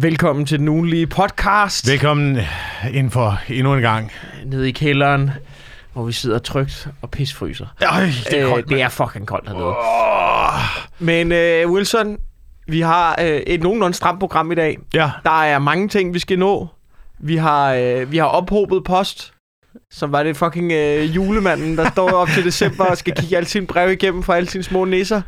Velkommen til den ugenlige podcast. Velkommen ind for endnu en gang. Nede i kælderen, hvor vi sidder trygt og pisfryser. Øj, det er, Øh, koldt, det er fucking koldt hernede. Oh. Men øh, Wilson, vi har øh, et nogenlunde stramt program i dag. Ja, Der er mange ting, vi skal nå. Vi har, øh, vi har ophobet post. Så var det fucking øh, julemanden, der står op til december og skal kigge alle sine breve igennem for alle sine små nisser.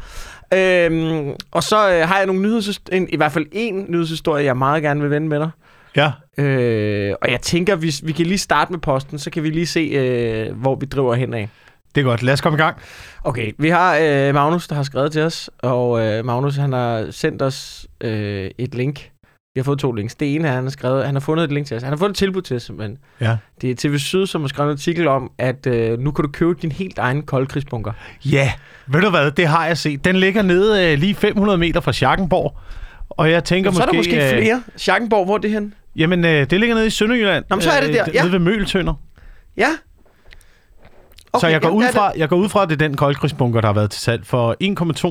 Øhm, og så øh, har jeg nogle nyheds, en, i hvert fald en nyhedshistorie, jeg meget gerne vil vende med dig. ja. Øh, og jeg tænker, hvis vi kan lige starte med posten, så kan vi lige se, øh, hvor vi driver hen af. Det er godt. Lad os komme i gang. Okay, vi har øh, Magnus, der har skrevet til os, og øh, Magnus han har sendt os øh, et link. Vi har fået to links. Det ene er, han har skrevet, han har fundet et link til os. Han har fundet et tilbud til os, simpelthen. Ja. Det er TV Syd, som har skrevet en artikel om, at øh, nu kan du købe din helt egen koldkrigsbunker. Ja, ved du hvad? Det har jeg set. Den ligger nede øh, lige 500 meter fra Schackenborg. Og jeg tænker så er der måske øh, flere. Schackenborg, hvor er det hen? Jamen, øh, det ligger nede i Sønderjylland. Nå, men så er det der, Øh, ja. Nede ved Møltønder. Ja. Okay, så jeg går, ud fra, jeg går ud fra, at det er den koldkrigsbunker, der har været til salg for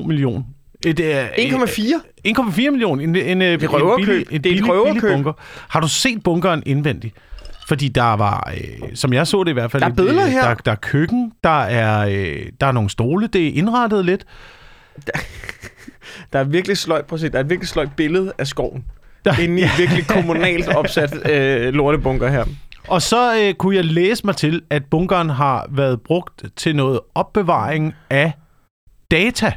1,2 millioner. Et, øh, 1,4. 1,4 millioner. En, en, en, er røverkøb. billig, en Det er et billig, billig røverkøb. bunker. Har du set bunkeren indvendigt? Fordi der var, øh, som jeg så det i hvert fald... Der er et, billeder øh, her. Der, der er køkken, der er, øh, der er nogle stole, det er indrettet lidt. Der er virkelig sløjt, prøv at se, der er et virkelig sløjt billede af skoven. Der- Inde i en virkelig kommunalt opsat øh, lortebunker her. Og så øh, kunne jeg læse mig til, at bunkeren har været brugt til noget opbevaring af data.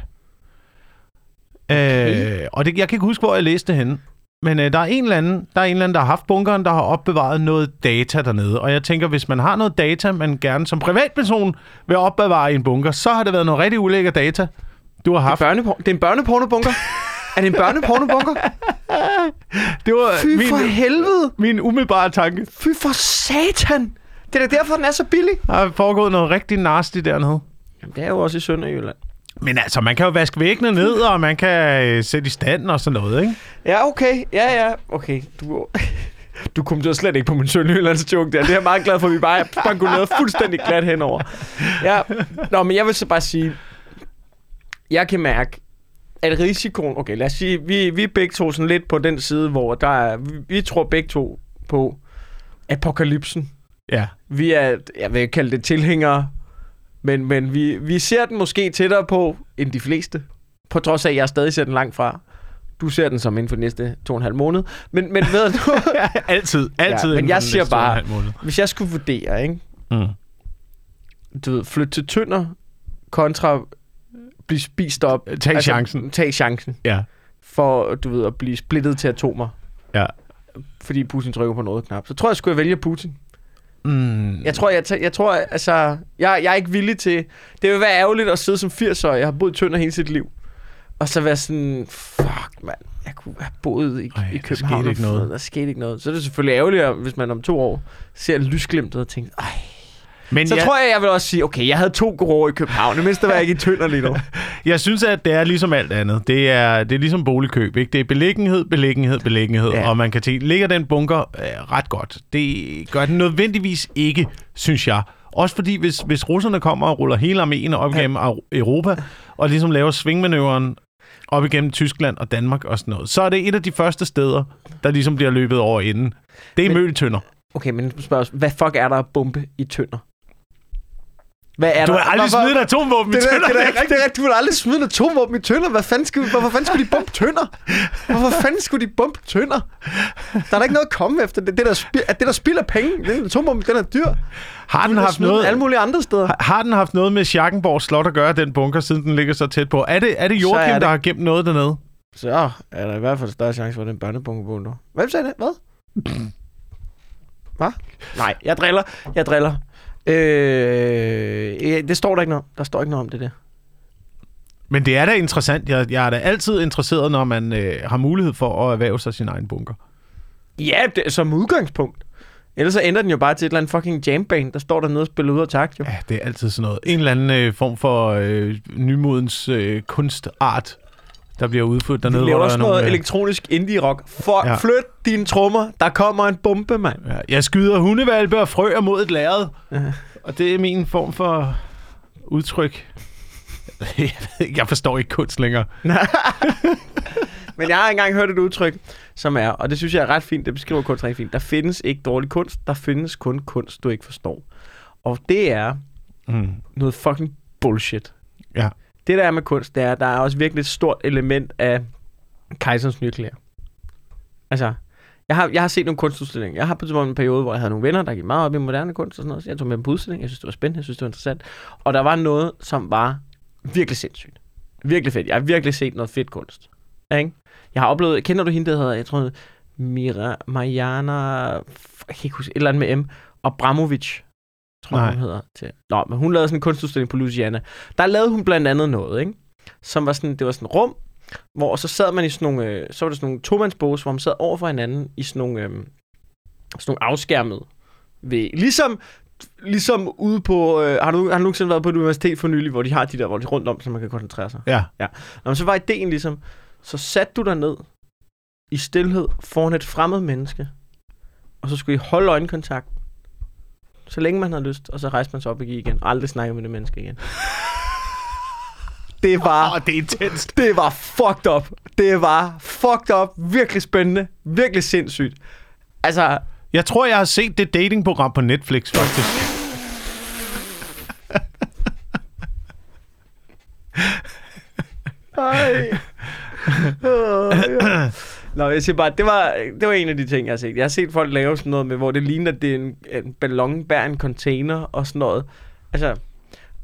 Okay. Øh, og det, jeg kan ikke huske, hvor jeg læste det henne. Men øh, der, er en eller anden, der er en eller anden, der har haft bunkeren, der har opbevaret noget data dernede. Og jeg tænker, hvis man har noget data, man gerne som privatperson vil opbevare i en bunker, så har det været noget rigtig ulækker data, du har Det er, haft. børnepor- det er en børnepornobunker. er det en børnepornobunker? Det var Fy for min, helvede. min umiddelbare tanke. Fy for satan. Det er da derfor, den er så billig. Der er foregået noget rigtig nasty dernede. Jamen, det er jo også i Sønderjylland. Men altså, man kan jo vaske væggene ned, og man kan øh, sætte i stand og sådan noget, ikke? Ja, okay. Ja, ja. Okay. Du, du kommenterede slet ikke på min Sønderjyllands joke der. Det er jeg meget glad for, at vi bare spangulerede fuldstændig glat henover. Ja. Nå, men jeg vil så bare sige, jeg kan mærke, at risikoen... Okay, lad os sige, vi, vi er begge to sådan lidt på den side, hvor der er... Vi, vi tror begge to på apokalypsen. Ja. Vi er, jeg vil kalde det tilhængere, men, men vi, vi ser den måske tættere på end de fleste. På trods af, at jeg stadig ser den langt fra. Du ser den som inden for de næste to og en halv måned. Men, men ved du, altid. Altid. Ja, men jeg siger en bare- hvis jeg skulle vurdere, ikke? Mm. Du ved, flytte til Tønder kontra blive spist op. Tag chancen. Tag chancen Ja. for, du ved, at blive splittet til atomer. Ja. Fordi Putin trykker på noget knap. Så tror jeg, skulle jeg vælge Putin. Mm. Jeg tror, jeg, jeg tror, altså, jeg, jeg er ikke villig til... Det vil være ærgerligt at sidde som 80-årig. Jeg har boet i Tønder hele sit liv. Og så være sådan, fuck mand, jeg kunne have boet i, Ej, i der København. skete ikke og- noget. Der skete ikke noget. Så er det selvfølgelig ærgerligt, hvis man om to år ser lysglimtet og tænker, ej. Men Så jeg, tror jeg, jeg vil også sige, okay, jeg havde to gode år i København. Det mindste var jeg ikke i Tønder lige nu. jeg synes, at det er ligesom alt andet. Det er, det er ligesom boligkøb. Ikke? Det er beliggenhed, beliggenhed, beliggenhed. Ja. Ja. Og man kan tænke, ligger den bunker øh, ret godt? Det gør den nødvendigvis ikke, synes jeg. Også fordi, hvis, hvis russerne kommer og ruller hele arméen op igennem Au- Europa, og ligesom laver svingmanøvren op igennem Tyskland og Danmark og sådan noget, så er det et af de første steder, der ligesom bliver løbet over inden. Det er Men- Møltønder. Okay, men spørg, hvad fuck er der at bombe i Tønder? Hvad er Du der? har aldrig Hvorfor- smidt et atomvåben i Det er, Tønder. det, er, det, er, rigtigt, det er rigtigt. Du vil aldrig smide en atomvåben i Tønder. Hvad fanden skulle, hvorfor fanden skulle de bombe Tønder? Hvorfor fanden skulle de bombe Tønder? Der er da ikke noget at komme efter. Det, det, der, spil, det der spilder penge. Den atomvåben, den er dyr. Har den Du haft noget... alle mulige andre steder. Har- Har den haft noget med Schackenborg Slot at gøre, den bunker, siden den ligger så tæt på? Er det, er det Så er Joachim, det- der har gemt noget dernede? Så er der i hvert fald større chance for, den børnebunke på nu. Hvem sagde det? Hvad? Hvad? Nej, jeg driller. Jeg driller. Øh, det står der ikke noget. Der står ikke noget om det der. Men det er da interessant. Jeg, jeg er da altid interesseret, når man øh, har mulighed for at erhverve sig sin egen bunker. Ja, det, som udgangspunkt. Ellers så ender den jo bare til et eller andet fucking jamband, der står der nede og spiller ud og takt, jo. Ja, det er altid sådan noget. En eller anden øh, form for øh, nymodens øh, kunstart, der bliver udført dernede. laver hvor der også noget nogle, øh, elektronisk indie-rock. For Ja. flyt dine trommer, der kommer en bombe, mand. Ja, jeg skyder hundevalpe og frøer mod et lærred. Ja. Og det er min form for udtryk. Jeg forstår ikke kunst længere. Men jeg har engang hørt et udtryk, som er, og det synes jeg er ret fint, det beskriver kunst rigtig fint. Der findes ikke dårlig kunst, der findes kun kunst, du ikke forstår. Og det er Mm. noget fucking bullshit. Ja. Det der er med kunst, det er, at der er også virkelig et stort element af kejserens nye klæder. Altså, jeg har, jeg har set nogle kunstudstillinger. Jeg har på et tidspunkt en periode, hvor jeg havde nogle venner, der gik meget op i moderne kunst og sådan noget. Så jeg tog med dem på udstilling. Jeg synes, det var spændende. Jeg synes, det var interessant. Og der var noget, som var virkelig sindssygt. Virkelig fedt. Jeg har virkelig set noget fedt kunst. Ja, Ikke? Jeg har oplevet... Kender du hende, der hedder, jeg tror, Mira, Mariana... Jeg kan ikke huske, et eller andet med M. Og Bramovic, tror Nej. hun hedder. Til. Nå, men hun lavede sådan en kunstudstilling på Louisiana. Der lavede hun blandt andet noget, ikke? Som var sådan, det var sådan et rum, hvor så sad man i sådan nogle, øh, så var der sådan nogle tomandsbås, hvor man sad over for hinanden i sådan nogle, øh, sådan nogle afskærmede ved, ligesom, ligesom ude på, øh, har, du, har du nogensinde været på et universitet for nylig, hvor de har de der, hvor de rundt om, så man kan koncentrere sig? Ja. Nå, men så var ideen ligesom, så satte du dig ned i stillhed foran et fremmed menneske, og så skulle I holde øjenkontakt, så længe man havde lyst, og så rejste man sig op og igen, og aldrig snakke med det menneske igen. Det var... Åh, det er intenst. Det var fucked up. Det var fucked up. Virkelig spændende. Virkelig sindssygt. Altså, Jeg tror, jeg har set det datingprogram på Netflix, faktisk. ej. Nå, jeg siger bare, det var, det var en af de ting, jeg har set. Jeg har set folk lave sådan noget med, hvor det ligner, at det er en, en ballon bærer en container og sådan noget. Altså,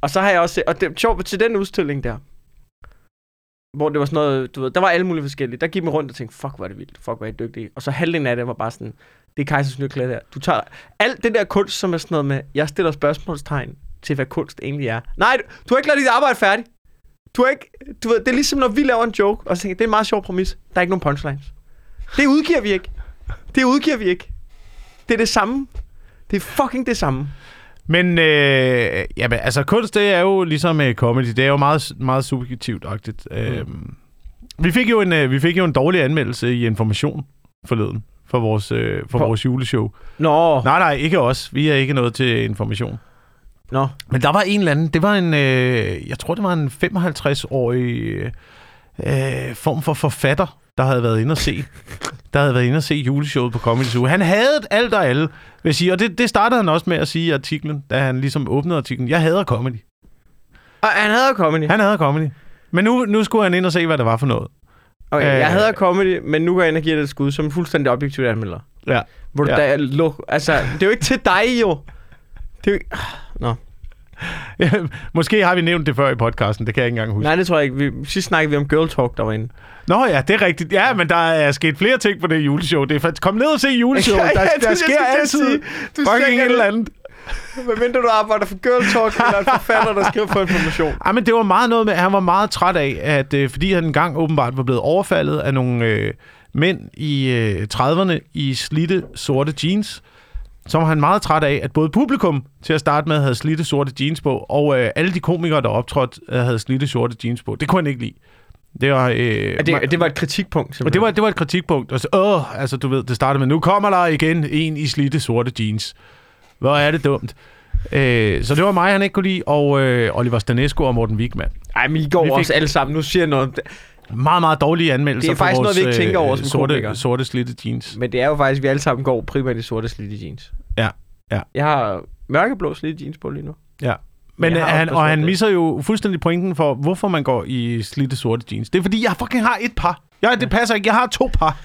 og så har jeg også set, og det er sjovt til den udstilling der, hvor det var sådan noget, du ved, der var alle mulige forskellige. Der gik man rundt og tænkte, fuck, hvor er det vildt, fuck, hvor er I dygtige. Og så halvdelen af det var bare sådan, det er Kajsers nye klæder der. Du tager alt det der kunst, som er sådan noget med, jeg stiller spørgsmålstegn til, hvad kunst egentlig er. Nej, du, du har ikke lavet dit arbejde færdigt. Du har ikke, du ved, det er ligesom, når vi laver en joke, og så tænker det er en meget sjov præmis. Der er ikke nogen punchlines. Det udgiver vi ikke. Det udgiver vi ikke. Det er det samme. Det er fucking det samme. Men øh, jamen, altså, kunst, det er jo ligesom øh, comedy. Det er jo meget, meget subjektivt-agtigt. Mm. Øhm, vi, fik jo en, øh, vi fik jo en dårlig anmeldelse i Information forleden for vores, øh, for For- vores juleshow. Nå, Nej, nej, ikke os. Vi er ikke noget til Information. nå. Men der var en eller anden, det var en, øh, jeg tror det var en 55-årig øh, form for forfatter, der havde været inde og se, der havde været inde og se juleshowet på Comedy Zoo. Han havde alt og alle, vil jeg sige, og det, det startede han også med at sige i artiklen, da han ligesom åbnede artiklen. Jeg hader comedy. Og han hader comedy. Han hader comedy. Men nu, nu skulle han ind og se, hvad det var for noget. Okay, Øh. jeg hader comedy, men nu går jeg ind og giver det et skud som en fuldstændig objektiv anmelder. Ja. Hvor Ja. der altså, det er jo ikke til dig jo. Det er jo ikke... Nå. Ja, Måske har vi nævnt det før i podcasten, det kan jeg ikke engang huske. Nej, det tror jeg ikke. Vi, sidst snakkede vi om Girl Talk, der var inde. Nå ja, det er rigtigt. Ja, men der er sket flere ting på det juleshow. Det er faktisk, kom ned og se juleshow. Ja, ja, der, der jeg sker altid fucking et eller andet. Medmindre du arbejder for Girl Talk, eller en forfatter, der skriver for information. Ja, men det var meget noget med, at han var meget træt af, at øh, fordi han engang åbenbart var blevet overfaldet af nogle øh, mænd i øh, 30'erne i slitte sorte jeans, så var han meget træt af, at både publikum til at starte med havde slitte sorte jeans på, og øh, alle de komikere, der optrådte, øh, havde slitte sorte jeans på. Det kunne han ikke lide. Det var, øh, det, det var et kritikpunkt, og simpelthen. det var, det var et kritikpunkt. Og så, åh, altså du ved, det startede med, nu kommer der igen en i slitte sorte jeans. Hvor er det dumt. Øh, så det var mig, han ikke kunne lide, og øh, Oliver Stanesco og Morten Wigman. Ej, men I går Vi fik- også alle sammen. Nu siger jeg noget. Meget, meget dårlige anmeldelser Det er faktisk for noget, vores, vi ikke tænker over som sorte, komikere. sorte slitte jeans. Men det er jo faktisk, at vi alle sammen går primært i sorte slidte jeans. Ja, ja. Jeg har mørkeblå slidte jeans på lige nu. Ja. Men jeg øh, han, også og han sorte. misser jo fuldstændig pointen for, hvorfor man går i slitte sorte jeans. Det er fordi, jeg fucking har et par. Jeg, det passer ikke. Jeg har to par.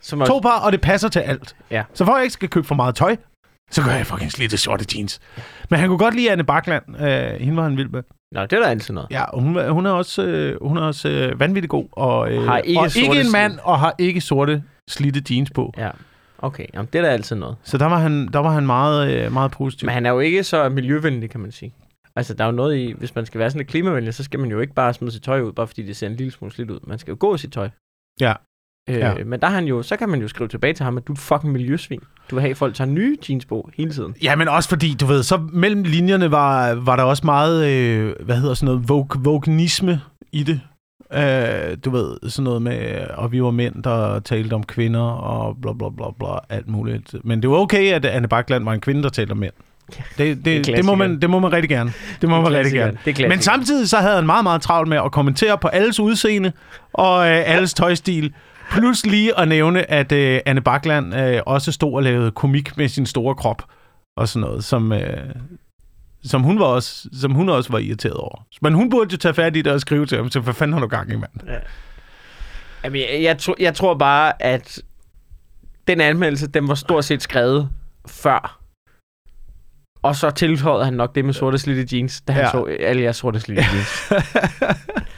Som To par, og det passer til alt. Ja. Så for at jeg ikke skal købe for meget tøj, så gør jeg fucking slitte sorte jeans. Men han kunne godt lide Anne Bakland. Øh, hende var han vild med. Nå, det er da altid noget. Ja, hun, er- hun er også, øh, hun er også øh, vanvittig god. Og, øh, Har ikke og ikke en mand, og har ikke sorte slitte jeans på. Ja. Okay, jamen, det er da altid noget. Så der var han, der var han meget, øh, meget positiv. Men han er jo ikke så miljøvenlig, kan man sige. Altså, der er jo noget i, hvis man skal være sådan lidt klimavenlig, så skal man jo ikke bare smide sit tøj ud, bare fordi det ser en lille smule slidt ud. Man skal jo gå i sit tøj. Ja. Øh, Ja. Men der er han jo, så kan man jo skrive tilbage til ham, at du er fucking miljøsvin. Du vil have, at folk tager nye jeans på hele tiden. Ja, men også fordi, du ved, så mellem linjerne var, var der også meget, øh, hvad hedder sådan noget, vogue, voguenisme i det. Øh, du ved, sådan noget med, og vi var mænd, der talte om kvinder, og bla bla bla bla, alt muligt. Men det var okay, at Anne Bakland var en kvinde, der talte om mænd. Det, det, det, det, må man, det må man rigtig gerne. Det må man rigtig gerne. Det Men samtidig så havde han meget, meget travlt med at kommentere på alles udseende og øh, alles tøjstil. Plus lige at nævne, at øh, Anne Bakland øh, også stod og lavede komik med sin store krop og sådan noget, som, øh, som, hun var også, som hun også var irriteret over. Men hun burde jo tage fat i det og skrive til ham, så hvad fanden har du gang i, mand? Jamen, jeg, jeg, tror, jeg tror bare, at den anmeldelse, den var stort set skrevet før. Og så tilføjede han nok det med sorte slidte jeans, da han Ja. ja. så alle jeres sorte slidte jeans.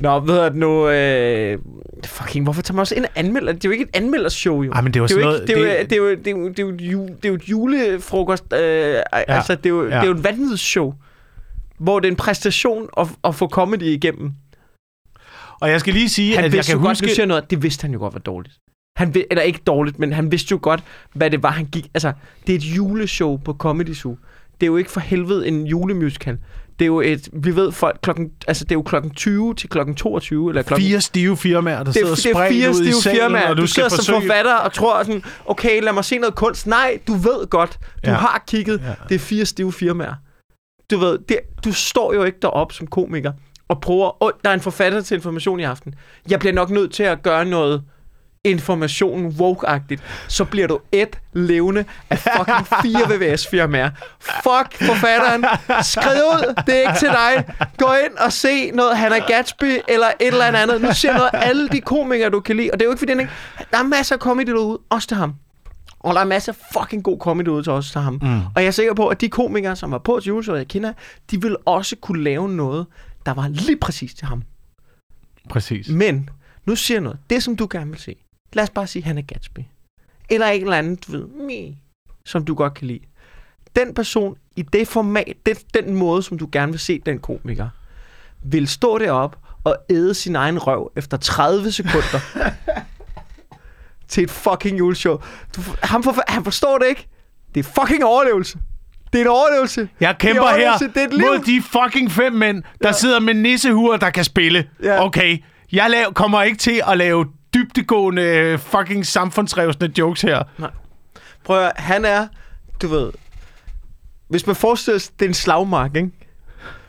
Nå, ved jeg nu... Øh, fucking, hvorfor tager man også ind og anmelder? Det er jo ikke et anmeldershow, jo. Ej, men det var det er sådan jo noget... det, er jo, det, er det, er jo, det, er jo, det, er jo, det er jo et julefrokost. Øh, ja. Altså, det er, jo, ja. det er jo et vanvidsshow, hvor det er en præstation at, at få comedy igennem. Og jeg skal lige sige, Han at jeg kan jo godt, huske... nu siger noget, det vidste han jo godt var dårligt. Han, vi- eller ikke dårligt, men han vidste jo godt, hvad det var, han gik... Altså, det er et juleshow på Comedy Zoo. Det er jo ikke for helvede en julemusical. Det er jo et... Vi ved folk klokken... Altså, det er jo klokken 20 til klokken 22, eller klokken... Fire stive firmaer, der det, sidder er, det er fire stive firmaer. og Du, du skal sidder som forsøge... forfatter og tror sådan, okay, lad mig se noget kunst. Nej, du ved godt. Du Ja. har kigget. Ja. Det er fire stive firmaer. Du ved, det, du står jo ikke derop som komiker og prøver... Oh, der er en forfatter til information i aften. Jeg bliver nok nødt til at gøre noget information woke-agtigt, så bliver du et levende af fucking fire VVS-firmaer. Fuck forfatteren. Skriv ud. Det er ikke til dig. Gå ind og se noget Hannah Gatsby eller et eller andet. Nu ser noget af alle de komikere, du kan lide. Og det er jo ikke fordi, den ikke... Der er masser af comedy derude. Også til ham. Og der er masser af fucking god comedy derude til os til ham. Mm. Og jeg er sikker på, at de komikere, som var på til juleshowet, jeg kender, de vil også kunne lave noget, der var lige præcis til ham. Præcis. Men, nu siger jeg noget. Det, som du gerne vil se. Lad os bare sige, at han er Gatsby. Eller en eller anden, du ved, som du godt kan lide. Den person i det format, det, den måde, som du gerne vil se den komiker, vil stå derop og æde sin egen røv efter 30 sekunder til et fucking juleshow. Du, han, for, han forstår det ikke. Det er fucking overlevelse. Det er en overlevelse. Jeg kæmper Det er her. Det er mod de fucking fem mænd, der ja. sidder med nissehuer, der kan spille. Ja. Okay, jeg lav, kommer ikke til at lave dybtegående øh, fucking samfundsrevsende jokes her. Prøv at, høre, han er, du ved, hvis man forestiller sig, det er en slagmark, ikke?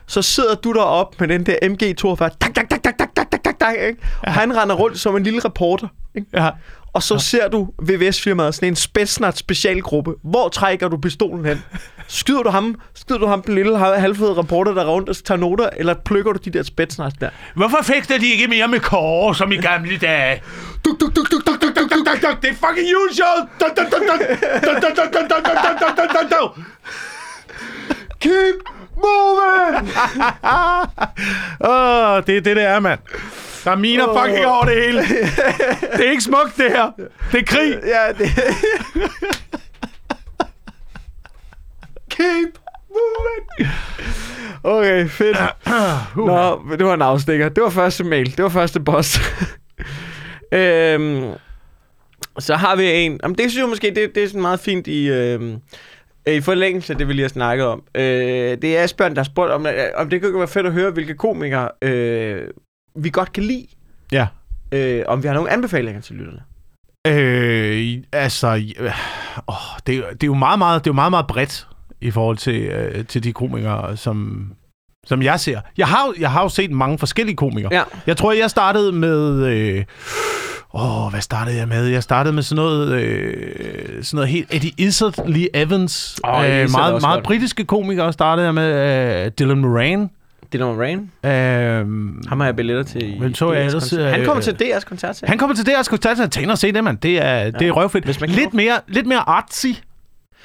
Så sidder du deroppe med den der MG42, tak, tak, tak, tak, tak, tak, tak, tak, tak, ikke? Og han render rundt som en lille reporter, ikke? Ja. Og så ser du VVS-firmaet, sådan en Spetsnaz specialgruppe. Hvor trækker du pistolen hen? Skyder du ham, skyder du ham den lille halvfede reporter, der er rundt og tager noter, eller plukker du de der Spetsnaz der? Hvorfor fægter de ikke mere med kåre, som i gamle dage? Duk, duk, duk, duk, duk, duk, duk, duk, duk, duk. Det er fucking juleshow! Duk, duk, duk, duk. Duk, duk, duk, duk, duk, duk, duk, duk, duk, duk. Keep moving! Åh, det er det, det er, mand. Der er miner Åh. fucking over det hele. Det er ikke smukt, det her. Det er krig. Ja, det... Keep moving! Okay, fedt. Nå, det var en afstikker. Det var første mail. Det var første post. øhm, så har vi en... Jamen, det synes jeg måske, det, det er sådan meget fint i... Øhm, i forlængelse af det, vi lige har snakket om. Øh, det er Asbjørn, der har spurgt, om, øh, om det kan være fedt at høre, hvilke komikere øh, vi godt kan lide. Ja. Øh, om vi har nogle anbefalinger til lytterne. Øh, altså, øh, åh, det, er jo- det er jo meget, meget, det er jo meget, meget bredt i forhold til, øh, til de komikere, som, som jeg ser. Jeg har, jeg har jo set mange forskellige komikere. Ja. Jeg tror, jeg startede med... Øh, Åh, hvad startede jeg med? Jeg startede med sådan noget, øh, sådan noget helt Eddie Izzard, Lee Evans. Eddie øh, meget meget godt. britiske komikere startede jeg med. Øh, Dylan Moran. Det er noget Rain. Øh, Ham har jeg billetter til. i Hvem så jeg DR's ellers, koncert. Han øh, kommer til DR's koncert. han kommer til det, jeg skulle tage til at se det, mand. Det er, det er røvfedt. Lidt mere, lidt mere artsy,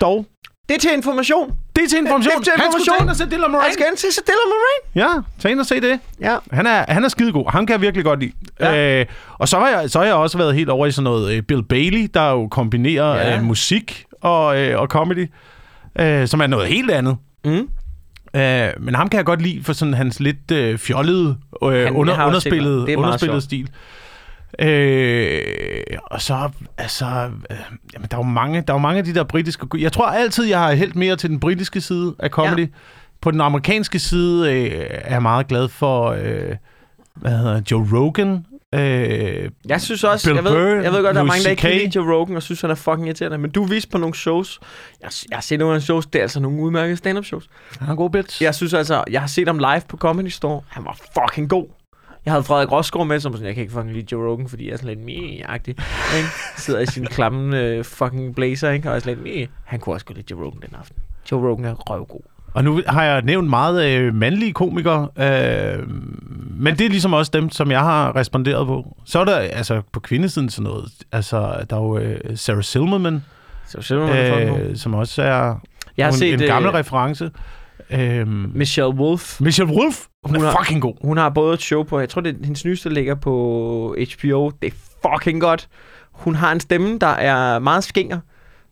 dog. Det er til information. Det er til information. Det er til Han skulle information. tage ind og se Dylan Moran. Han skal ind til så Dylan Moran. Ja, tag ind og se det. Ja. Han er, han er skidegod. Han kan jeg virkelig godt lide. Ja. Øh, og så har, jeg, så har jeg også været helt over i sådan noget øh, Bill Bailey, der jo kombinerer Ja. øh, musik og, øh, og comedy, øh, som er noget helt andet. Mm. Øh, men ham kan jeg godt lide for sådan hans lidt øh, fjollede, øh, jeg under, underspillede, er underspillede stil. Øh, og så, altså, øh, jamen, der er jo mange, der er jo mange af de der britiske... Jeg tror altid, jeg har hældt mere til den britiske side af comedy. Ja. På den amerikanske side øh, er jeg meget glad for, øh, hvad hedder Joe Rogan. Øh, Jeg synes også, Bill jeg ved, Burr, jeg ved godt, der er mange, der ikke kan lide Joe Rogan, og synes, han er fucking irriterende. Men du viste på nogle shows. Jeg, jeg har set nogle af hans shows. Det er altså nogle udmærkede stand-up shows. han har gode bits. Jeg synes altså, jeg har set ham live på Comedy Store. Han var fucking god. Jeg havde Frederik Rosgaard med, som sådan, jeg kan ikke fucking lide Joe Rogan, fordi jeg er sådan lidt meh-agtig. Sidder i sin klamme øh, fucking blazer, ikke? og er sådan lidt meh. Han kunne også godt lide Joe Rogan den aften. Joe Rogan er røvgod. Og nu har jeg nævnt meget øh, mandlige komikere, øh, men det er ligesom også dem, som jeg har responderet på. Så er der altså på kvindesiden sådan noget. Altså, der er jo øh, Sarah Silverman, simpelthen øh, øh, som også er Jeg har en, set en gammel øh, reference. Øh, Michelle Wolf. Michelle Wolf, hun, Hun er fucking god. Hun har både et show på, jeg tror, det er, hendes nyeste ligger på HBO. Det er fucking godt. Hun har en stemme, der er meget skinger.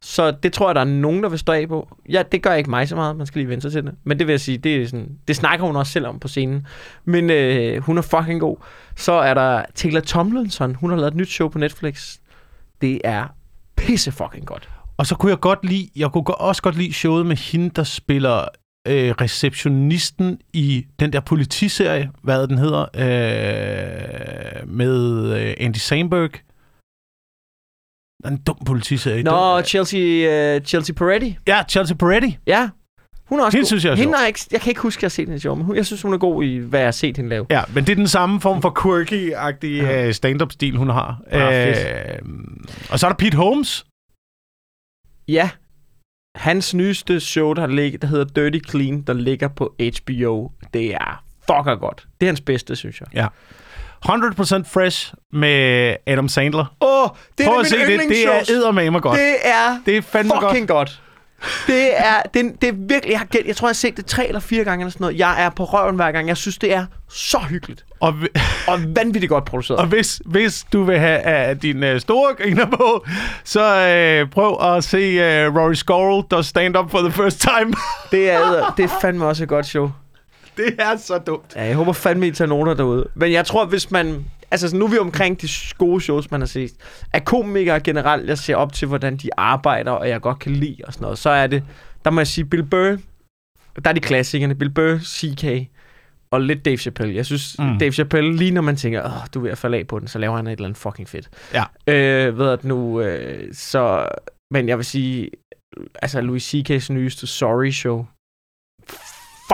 Så det tror jeg, der er nogen, der vil stå af på. Ja, det gør ikke mig så meget. Man skal lige vente sig til det. Men det vil jeg sige, det, er sådan, det snakker hun også selv om på scenen. Men øh, hun er fucking god. Så er der Taylor Tomlinson. Hun har lavet et nyt show på Netflix. Det er pisse fucking godt. Og så kunne jeg godt lide, jeg kunne også godt lide showet med hende, der spiller øh, receptionisten i den der politiserie, hvad den hedder, øh, med øh, Andy Samberg. En dum politiserie. Nå, Den- Chelsea, uh, Chelsea Peretti. Ja, Chelsea Peretti. Ja. Hun er også Hende god. synes jeg er hende er ikke, jeg kan ikke huske, at jeg har set hende sjov, men hun, jeg synes, hun er god i, hvad jeg har set hende lave. Ja, men det er den samme form for quirky-agtig Ja. ja. stand-up-stil, hun har. Ah, øh, og så er der Pete Holmes. Ja. Hans nyeste show, der, ligger, der hedder Dirty Clean, der ligger på HBO, det er fucker godt. Det er hans bedste, synes jeg. 100% Fresh med Adam Sandler. Åh, oh, det Prøv er at se det. Det er eddermame godt. Det er Det er fandme godt. fucking godt. Det er, det, det er virkelig, jeg, har, jeg tror, jeg har set det tre eller fire gange eller sådan noget. Jeg er på røven hver gang. Jeg synes, det er så hyggeligt. Og, vi- Og vanvittigt godt produceret. og hvis, hvis du vil have uh, din uh, store griner på, så uh, prøv at se uh, Rory Scovel, der stand up for the first time. Det er, det er fandme også et godt show. det er så dumt. Ja, jeg håber fandme, I tager noter derude. Men jeg tror, hvis man... Altså, så nu er vi omkring de gode shows, man har set. At komikere generelt, jeg ser op til, hvordan de arbejder, og jeg godt kan lide og sådan noget, så er det... Der må jeg sige, Bill Burr... Der er de klassikerne. Bill Burr, C.K. og lidt Dave Chappelle. Jeg synes. Mm. Dave Chappelle, lige når man tænker, Åh, du er ved at falde af på den, så laver han et eller andet fucking fedt. Ja. Øh, ved at nu... Øh, så... Men jeg vil sige... Altså, Louis C.K.'s nyeste Sorry Show.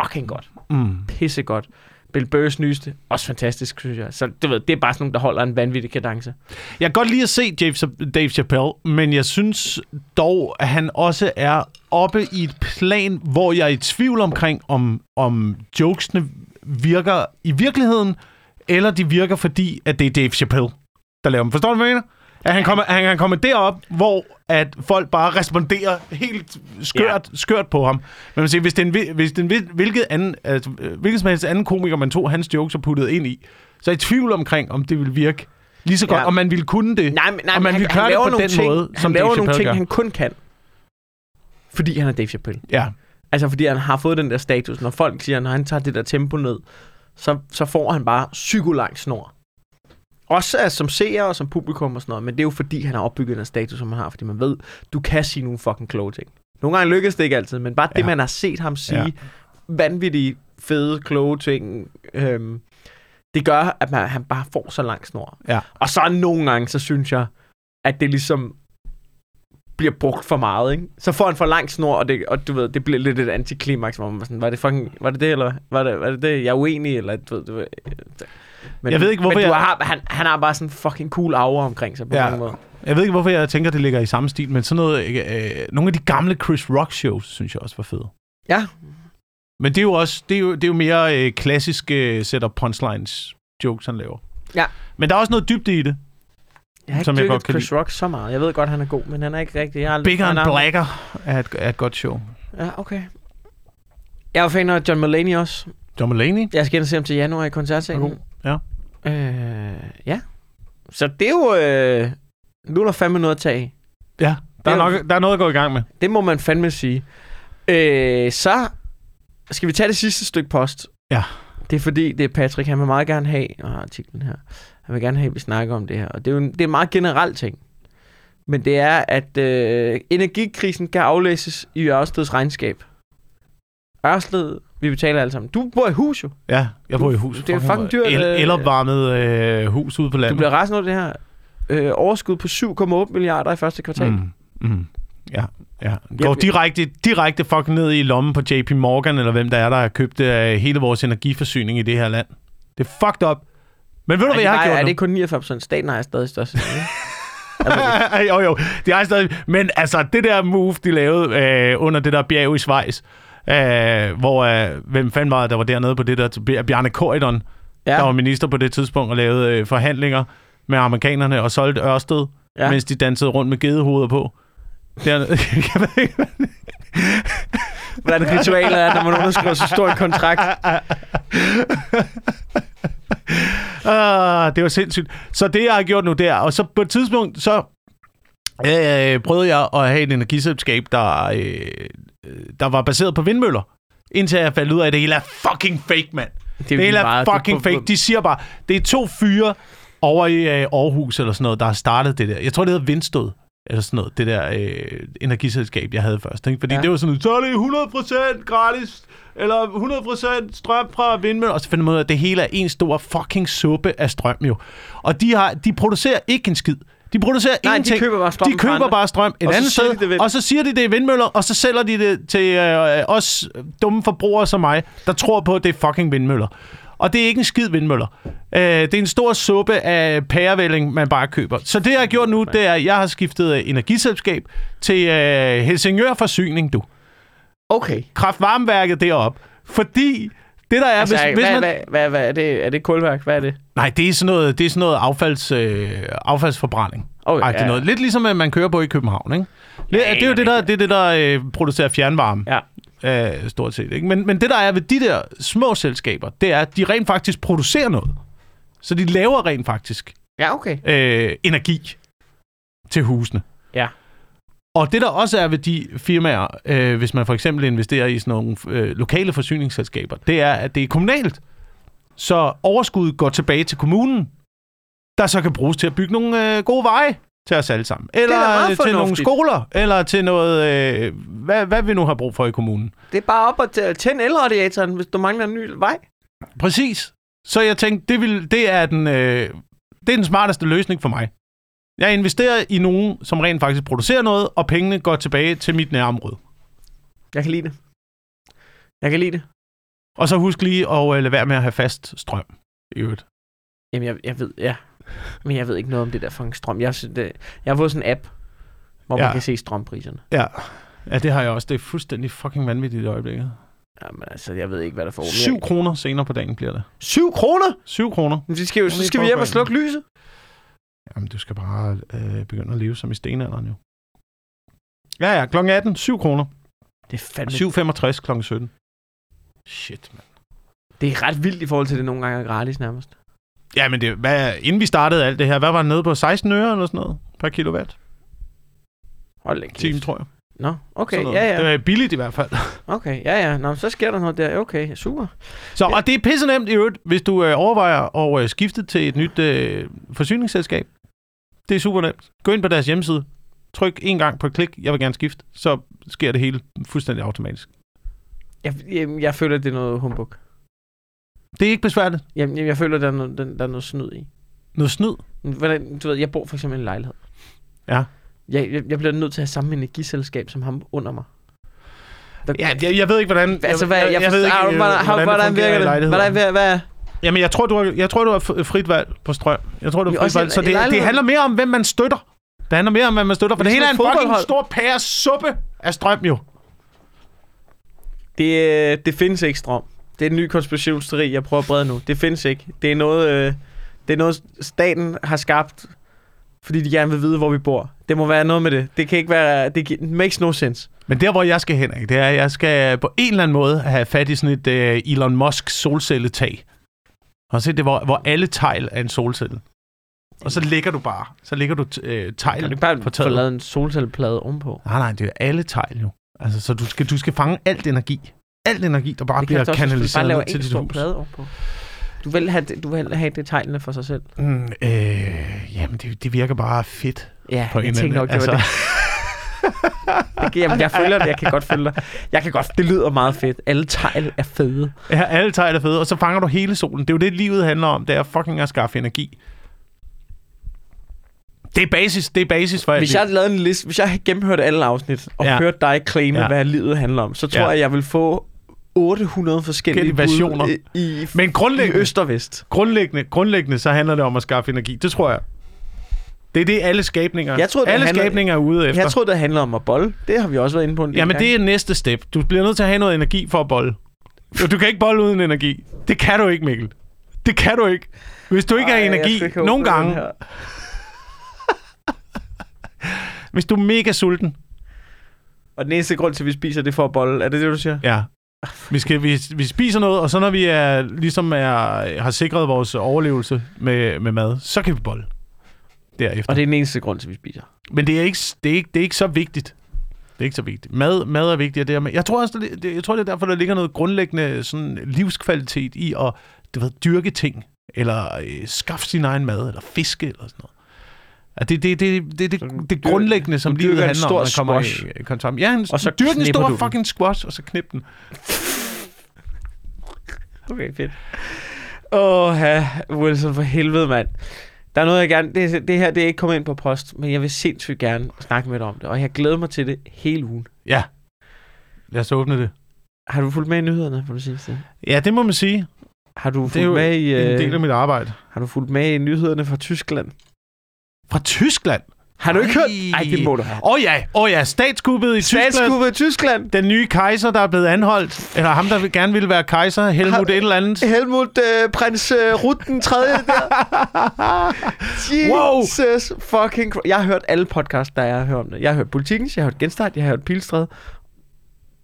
Fucking godt Mm. pissegodt. Bill Burrs nyeste, også fantastisk, synes jeg. Så du ved, det er bare sådan nogle, der holder en vanvittig kadence. Jeg kan godt lide at se Dave, Dave Chappelle, men jeg synes dog, at han også er oppe i et plan, hvor jeg er i tvivl omkring, om, om jokesene virker i virkeligheden, eller de virker, fordi at det er Dave Chappelle, der laver dem. Forstår du, hvad jeg mener? At han kommer, han, han kommer derop, hvor at folk bare responderer helt skørt, ja. skørt på ham. Men man siger, hvis det en, vi- hvis det en hvil- hvilket, anden, altså, hvilket som helst anden komiker, man tog hans jokes og puttede ind i, så er jeg i tvivl omkring, om det vil virke lige så godt, Ja. om man ville kunne det. Nej, men, nej, Og man han, vil han, gøre det laver på nogle den ting, måde, han som laver Dave nogle ting, gør. han kun kan. Fordi han er Dave Chappelle. Ja. Altså, fordi han har fået den der status. Når folk siger, når han tager det der tempo ned, så, så får han bare psykolang snor. Også altså, som seer og som publikum og sådan noget, men det er jo fordi, han har opbygget den status, som han har, fordi man ved, du kan sige nogle fucking kloge ting. Nogle gange lykkes det ikke altid, men bare det, Ja. man har set ham sige, Ja. vanvittige, fede, kloge ting, øhm, det gør, at man, han bare får så lang snor. Ja. Og så nogle gange, så synes jeg, at det ligesom bliver brugt for meget, ikke? Så får han for lang snor, og, det, og du ved, det bliver lidt et antiklimaks, hvor man var sådan, var det fucking, var det det, eller var det, var det det, jeg er uenig, eller du ved, du ved men, Jeg ved ikke, hvorfor men du jeg- har, han, han har bare sådan en fucking cool aura omkring sig på Ja. mange måder. Jeg ved ikke, hvorfor jeg tænker, det ligger i samme stil, men sådan noget, øh, nogle af de gamle Chris Rock shows, synes jeg også var fede. Ja, Men det er jo også, det er jo, det er jo mere øh, klassiske øh, setup punchlines jokes, han laver. Ja. Men der er også noget dybde i det. jeg har ikke Som jeg godt kan Chris Rock så meget. Jeg ved godt, han er god, men han er ikke rigtig... Jeg har Bigger and er- Blacker er et, er et godt show. Ja, okay. Jeg er fan af John Mulaney også. John Mulaney? Jeg skal ind og se ham til januar i koncertsalen. Ja. Øh, ja. Så det er jo... Øh, nu er der fandme noget at tage. Ja, der er, nok, der er noget at gå i gang med. Det må man fandme sige. Øh, så skal vi tage det sidste stykke post. Ja. Det er fordi, det er Patrick, han vil meget gerne have, og har artiklen her, han vil gerne have, at vi snakker om det her. Og det er jo en, det er en meget generel ting. Men det er, at øh, energikrisen kan aflæses i Ørsteds regnskab. Ørsted, vi betaler alle sammen. Du bor i hus jo. Ja, jeg bor i hus. Det er fucking dyrt, El, øh, elopvarmet øh, hus ude på landet. Du bliver resten af det her øh, overskud på 7,8 milliarder i første kvartal. Mm. Mm. Ja, ja. Går direkte, direkte fucking ned i lommen på JP Morgan, eller hvem der er, der har købt øh, hele vores energiforsyning i det her land. Det er fucked up. Men ved du, hvad jeg har gjort Er det kun 49 procent? Staten har stadig størst. altså, jo, jo, de har stadig... Men altså, det der move, de lavede øh, under det der bjerg i Schweiz, øh, hvor... Øh, hvem fanden var det, der var dernede på det der... Bjarne Corydon, ja. der var minister på det tidspunkt, og lavede øh, forhandlinger med amerikanerne og solgte Ørsted, ja. mens de dansede rundt med gedehoveder på. Der, jeg ved ikke, Hvordan ritualer er, når man underskriver så stor en kontrakt. ah, det var sindssygt. Så det, jeg har gjort nu, der, og så på et tidspunkt, så øh, prøvede jeg at have et energiselskab, der, øh, der var baseret på vindmøller. Indtil jeg faldt ud af, at det hele er fucking fake, mand. Det, det hele er meget, fucking det, fake. De siger bare, det er to fyre over i øh, Aarhus eller sådan noget, der har startet det der. Jeg tror, det hedder Vindstød eller sådan noget, det der øh, energiselskab, jeg havde først. Ikke? Fordi ja. det var sådan, så er det 100% gratis, eller 100% strøm fra vindmøller, og så finder man ud af, at det hele er en stor fucking suppe af strøm jo. Og de, har, de producerer ikke en skid. De producerer Nej, ingenting. de køber bare strøm De køber bare strøm et andet sted, og så siger de, det er vindmøller, og så sælger de det til øh, os dumme forbrugere som mig, der tror på, at det er fucking vindmøller. Og det er ikke en skid vindmøller. Øh, det er en stor suppe af pærevælling, man bare køber. Så det, jeg har gjort nu, det er, at jeg har skiftet energiselskab til øh, Helsingør Forsyning, du. Okay. Kraftvarmeværket deroppe. Fordi det der er, Altså, hvis, hvad, hvis man... hvad, hvad, hvad er det? Er det kulværk? Hvad er det? Nej, det er sådan noget, det er sådan noget affalds, øh, affaldsforbrænding. Okay, er ja, noget. Lidt ligesom, at man kører på i København, ikke? Det, Ja, det er jo det, der, det, er det, der øh, producerer fjernvarme. Ja. Øh, stort set, ikke? Men, men det, der er ved de der små selskaber, det er, at de rent faktisk producerer noget. Så de laver rent faktisk Ja, okay. øh, energi til husene. Ja. Og det der også er ved de firmaer, øh, hvis man for eksempel investerer i sådan nogle øh, lokale forsyningsselskaber, det er, at det er kommunalt. Så overskuddet går tilbage til kommunen, der så kan bruges til at bygge nogle øh, gode veje til os alle sammen. Eller øh, til nogle skoler, eller til noget, øh, hvad, hvad vi nu har brug for i kommunen. Det er bare op og tænde elradiatoren, hvis du mangler en ny vej. Præcis. Så jeg tænkte, det, vil, det, er den, øh, det er den smarteste løsning for mig. Jeg investerer i nogen, som rent faktisk producerer noget, og pengene går tilbage til mit nærområde. Jeg kan lide det. Jeg kan lide det. Og så husk lige at øh, lade være med at have fast strøm. I øvrigt. Jamen, jeg, jeg ved, ja. Men jeg ved ikke noget om det der fucking strøm. Jeg, det, jeg har fået sådan en app, hvor ja. Man kan se strømpriserne. Ja. ja, det har jeg også. Det er fuldstændig fucking vanvittigt i øjeblikket. Jamen, altså, jeg ved ikke, hvad der får. 7 kroner senere på dagen bliver det. 7 kroner? 7 kroner. Men så skal, jo, så skal vi hjem og slukke lyset. Jamen, du skal bare øh, begynde at leve som i stenalderen jo. Ja, ja, klokken 18, 7 kroner. Det er fandme... 7.65 klokken 17. Shit, mand. Det er ret vildt i forhold til, at det nogle gange er gratis nærmest. Ja, men det, hvad, inden vi startede alt det her, hvad var det nede på? 16 øre eller sådan noget per kilowatt? Hold da kæft. Time, tror jeg. Nå, okay, ja, ja. Det er billigt i hvert fald. Okay, ja, ja. Nå, så sker der noget der. Okay, super. Så, og det er pisse nemt i øvrigt, hvis du øh, overvejer at øh, skifte til et nyt øh, forsyningsselskab. Det er super nemt. Gå ind på deres hjemmeside. Tryk en gang på et klik, jeg vil gerne skifte. Så sker det hele fuldstændig automatisk. Jeg, jeg, jeg føler, det er noget humbug. Det er ikke besværligt. Jamen, jeg, jeg føler, der er, noget, der, der er noget snyd i. Noget snyd. Hvordan, du ved, jeg bor for eksempel i en lejlighed. Ja. Jeg, jeg, jeg bliver nødt til at have samme energiselskab som ham under mig. Der, Ja, jeg, jeg ved ikke, hvordan... altså, hvad, jeg, jeg, jeg ved ved ikke, ikke, øh, hvordan, hvordan, hvordan virker det? Hvordan, hvad, hvad, Jamen, jeg tror, du har, jeg tror, du har frit valg på strøm. Jeg tror, du har frit valg. Så det, det handler mere om, hvem man støtter. Det handler mere om, hvem man støtter. For det hele er en fucking stor pære suppe af strøm, jo. Det, øh, det findes ikke strøm. Det er en ny konspirationsteori, jeg prøver at brede nu. Det findes ikke. Det er noget, øh, det er noget staten har skabt, fordi de gerne vil vide, hvor vi bor. Det må være noget med det. Det kan ikke være... Det makes no sense. Men der, hvor jeg skal hen, ikke, det er, at jeg skal på en eller anden måde have fat i sådan et uh, Elon Musk solcelletag. Har du set det, hvor, hvor alle tegl er en solcelle? Og så ligger du bare. Så ligger du Kan tegl du ikke bare på taget. lavet en solcelleplade ovenpå? Nej, nej, det er alle tegl jo. Altså, så du skal, du skal fange alt energi. Alt energi, der bare Det bliver kan du du kanaliseret bare ned til dit hus. plade ovenpå. Du vil have, det- du vil have det tegnene for sig selv. Mm, øh, jamen, det, det virker bare fedt. Ja, På jeg eller nok, det var det. det kan, jamen, jeg føler det, jeg kan godt følge dig. Jeg kan godt, det lyder meget fedt. Alle tegl er fede. Ja, alle tegl er fede, og så fanger du hele solen. Det er jo det, livet handler om. Det er fucking at skaffe energi. Det er basis, det er basis for alt Hvis jeg havde lavet en liste, hvis jeg havde gennemført alle afsnit, og Ja. hørt dig claime, Ja. hvad livet handler om, så tror Ja. jeg, jeg vil få 800 forskellige versioner. i, i, Men i grundlæggende, øst og vest. grundlæggende, grundlæggende, så handler det om at skaffe energi. Det tror jeg. Det er det, alle skabninger, Jeg tror, det alle handler- skabninger er ude efter. Jeg tror, det handler om at bolle. Det har vi også været inde på en del Jamen, gange. det er næste step. Du bliver nødt til at have noget energi for at bolle. Du kan ikke bolle uden energi. Det kan du ikke, Mikkel. Det kan du ikke. Hvis du ikke Ej, har energi, ikke nogle gange, hvis du er mega sulten, Og den eneste grund til, at vi spiser, det er for at bolle. Er det det, du siger? ja. Vi, skal, vi, vi spiser noget, og så når vi er, ligesom er, har sikret vores overlevelse med, med mad, så kan vi bolle derefter. Og det er den eneste grund til, vi spiser. Men det er, ikke, det, er ikke, det er ikke så vigtigt. Det er ikke så vigtigt. Mad, mad er vigtigt. Det er, med- jeg tror også, det, det, jeg tror, det er derfor, der ligger noget grundlæggende sådan, livskvalitet i at du ved, dyrke ting, eller øh, skaffe sin egen mad, eller fiske, eller sådan noget. At det, det, det, det, det, det, grundlæggende, som du livet handler om, når man kommer squash. i, kontakt. Ja, en, Og så dyrke en stor fucking squash, og så knip den. Okay, fedt. Åh, ja, Wilson, for helvede, mand. Der er noget, jeg gerne... Det, det her, det er ikke kommet ind på post, men jeg vil sindssygt gerne snakke med dig om det, og jeg glæder mig til det hele ugen. Ja. Lad os åbne det. Har du fulgt med i nyhederne, for det? Ja, det må man sige. Har du Det er fulgt jo med i... en øh, del af mit arbejde. Har du fulgt med i nyhederne fra Tyskland? Fra Tyskland? Har du ikke hørt? Ej, det må du have. Åh oh, ja, oh, ja, statskuppet i Tyskland. Statskuppet i Tyskland. Den nye kejser, der er blevet anholdt, eller ham, der gerne ville være kejser, Helmut Har- et eller andet. Helmut, øh, prins øh, Ruth den tredje der. Wow. Jesus fucking Christ. Jeg har hørt alle podcasts, der er hørt om det. Jeg har hørt Politikens, jeg har hørt Genstart, jeg har hørt Pilstred.